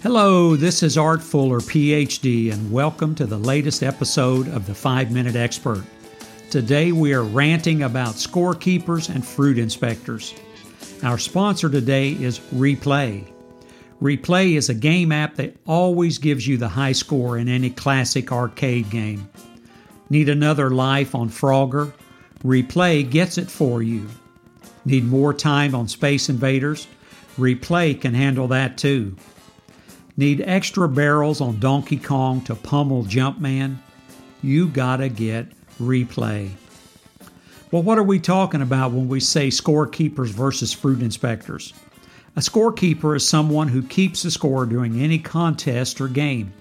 Hello, this is Art Fuller, PhD, and welcome to the latest episode of the 5 Minute Expert. Today we are ranting about scorekeepers and fruit inspectors. Our sponsor today is Replay. Replay is a game app that always gives you the high score in any classic arcade game. Need another life on Frogger? Replay gets it for you. Need more time on Space Invaders? Replay can handle that too. Need extra barrels on Donkey Kong to pummel Jumpman? You gotta get replay. Well, what are we talking about when we say scorekeepers versus fruit inspectors? A scorekeeper is someone who keeps the score during any contest or game.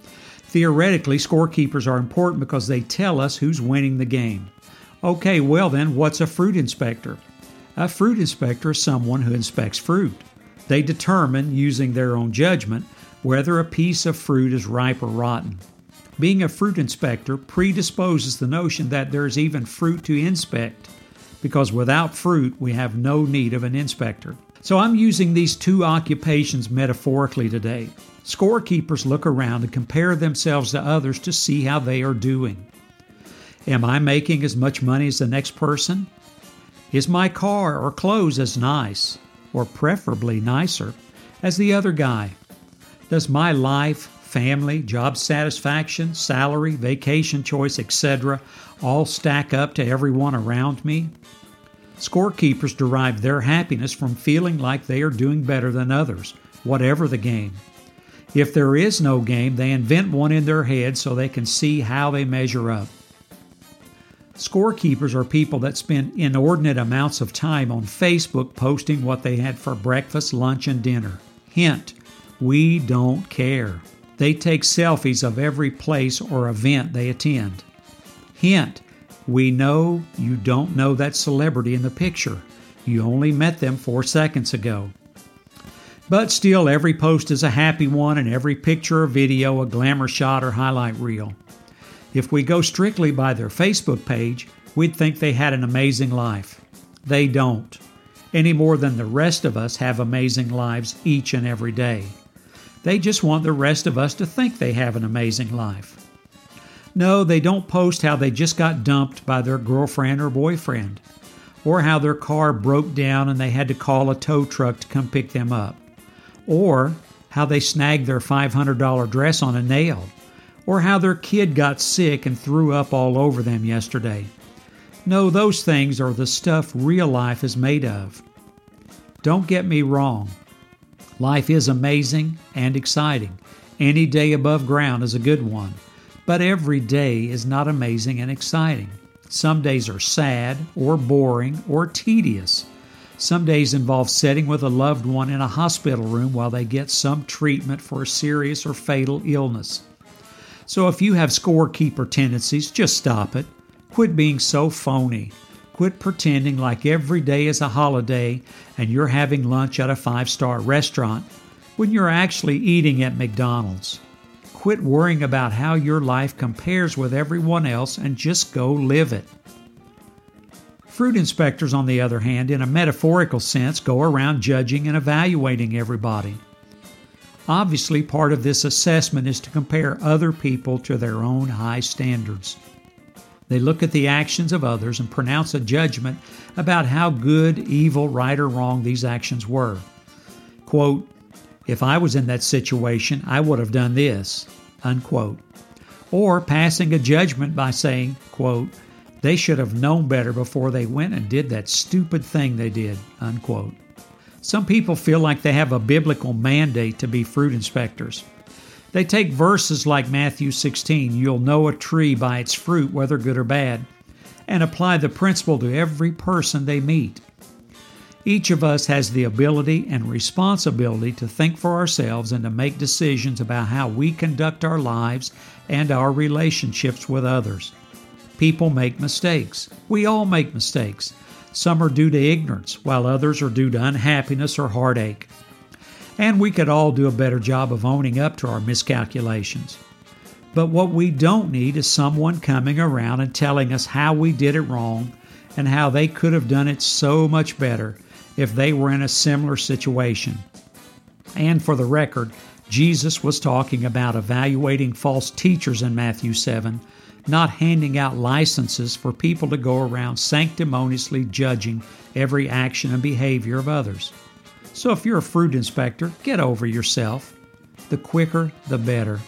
Theoretically, scorekeepers are important because they tell us who's winning the game. Okay, well then, what's a fruit inspector? A fruit inspector is someone who inspects fruit. They determine, using their own judgment, whether a piece of fruit is ripe or rotten. Being a fruit inspector predisposes the notion that there is even fruit to inspect, because without fruit, we have no need of an inspector. So I'm using these two occupations metaphorically today. Scorekeepers look around and compare themselves to others to see how they are doing. Am I making as much money as the next person? Is my car or clothes as nice, or preferably nicer, as the other guy? Does my life, family, job satisfaction, salary, vacation choice, etc., all stack up to everyone around me? Scorekeepers derive their happiness from feeling like they are doing better than others, whatever the game. If there is no game, they invent one in their head so they can see how they measure up. Scorekeepers are people that spend inordinate amounts of time on Facebook posting what they had for breakfast, lunch, and dinner. Hint we don't care. They take selfies of every place or event they attend. Hint, we know you don't know that celebrity in the picture. You only met them four seconds ago. But still, every post is a happy one, and every picture or video a glamour shot or highlight reel. If we go strictly by their Facebook page, we'd think they had an amazing life. They don't, any more than the rest of us have amazing lives each and every day. They just want the rest of us to think they have an amazing life. No, they don't post how they just got dumped by their girlfriend or boyfriend, or how their car broke down and they had to call a tow truck to come pick them up, or how they snagged their $500 dress on a nail, or how their kid got sick and threw up all over them yesterday. No, those things are the stuff real life is made of. Don't get me wrong. Life is amazing and exciting. Any day above ground is a good one. But every day is not amazing and exciting. Some days are sad or boring or tedious. Some days involve sitting with a loved one in a hospital room while they get some treatment for a serious or fatal illness. So if you have scorekeeper tendencies, just stop it. Quit being so phony. Quit pretending like every day is a holiday and you're having lunch at a five star restaurant when you're actually eating at McDonald's. Quit worrying about how your life compares with everyone else and just go live it. Fruit inspectors, on the other hand, in a metaphorical sense, go around judging and evaluating everybody. Obviously, part of this assessment is to compare other people to their own high standards. They look at the actions of others and pronounce a judgment about how good, evil, right, or wrong these actions were. Quote, if I was in that situation, I would have done this, unquote. Or passing a judgment by saying, quote, they should have known better before they went and did that stupid thing they did, unquote. Some people feel like they have a biblical mandate to be fruit inspectors. They take verses like Matthew 16, you'll know a tree by its fruit, whether good or bad, and apply the principle to every person they meet. Each of us has the ability and responsibility to think for ourselves and to make decisions about how we conduct our lives and our relationships with others. People make mistakes. We all make mistakes. Some are due to ignorance, while others are due to unhappiness or heartache and we could all do a better job of owning up to our miscalculations. But what we don't need is someone coming around and telling us how we did it wrong and how they could have done it so much better if they were in a similar situation. And for the record, Jesus was talking about evaluating false teachers in Matthew 7, not handing out licenses for people to go around sanctimoniously judging every action and behavior of others. So if you're a fruit inspector, get over yourself. The quicker, the better.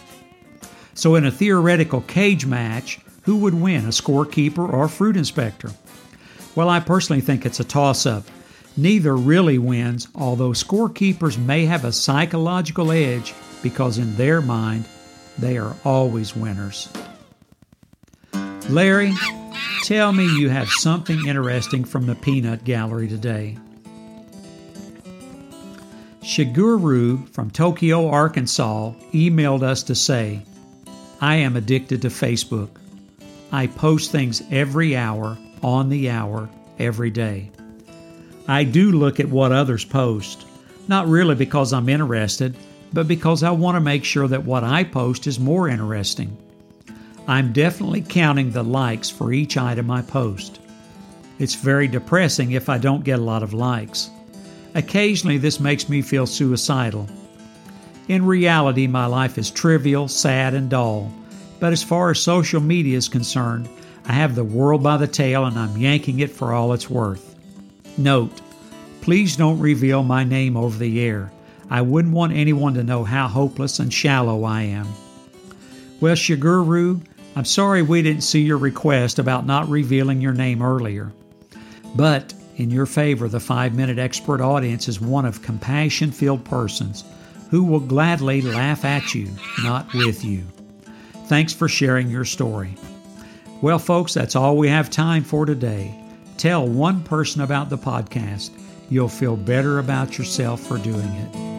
So, in a theoretical cage match, who would win, a scorekeeper or a fruit inspector? Well, I personally think it's a toss up. Neither really wins, although scorekeepers may have a psychological edge because in their mind, they are always winners. Larry, tell me you have something interesting from the peanut gallery today. Shiguru from Tokyo, Arkansas emailed us to say, I am addicted to Facebook. I post things every hour, on the hour, every day. I do look at what others post, not really because I'm interested, but because I want to make sure that what I post is more interesting. I'm definitely counting the likes for each item I post. It's very depressing if I don't get a lot of likes. Occasionally, this makes me feel suicidal. In reality, my life is trivial, sad, and dull. But as far as social media is concerned, I have the world by the tail and I'm yanking it for all it's worth. Note, please don't reveal my name over the air. I wouldn't want anyone to know how hopeless and shallow I am. Well, Shiguru, I'm sorry we didn't see your request about not revealing your name earlier. But in your favor, the five minute expert audience is one of compassion filled persons who will gladly laugh at you, not with you. Thanks for sharing your story. Well, folks, that's all we have time for today. Tell one person about the podcast. You'll feel better about yourself for doing it.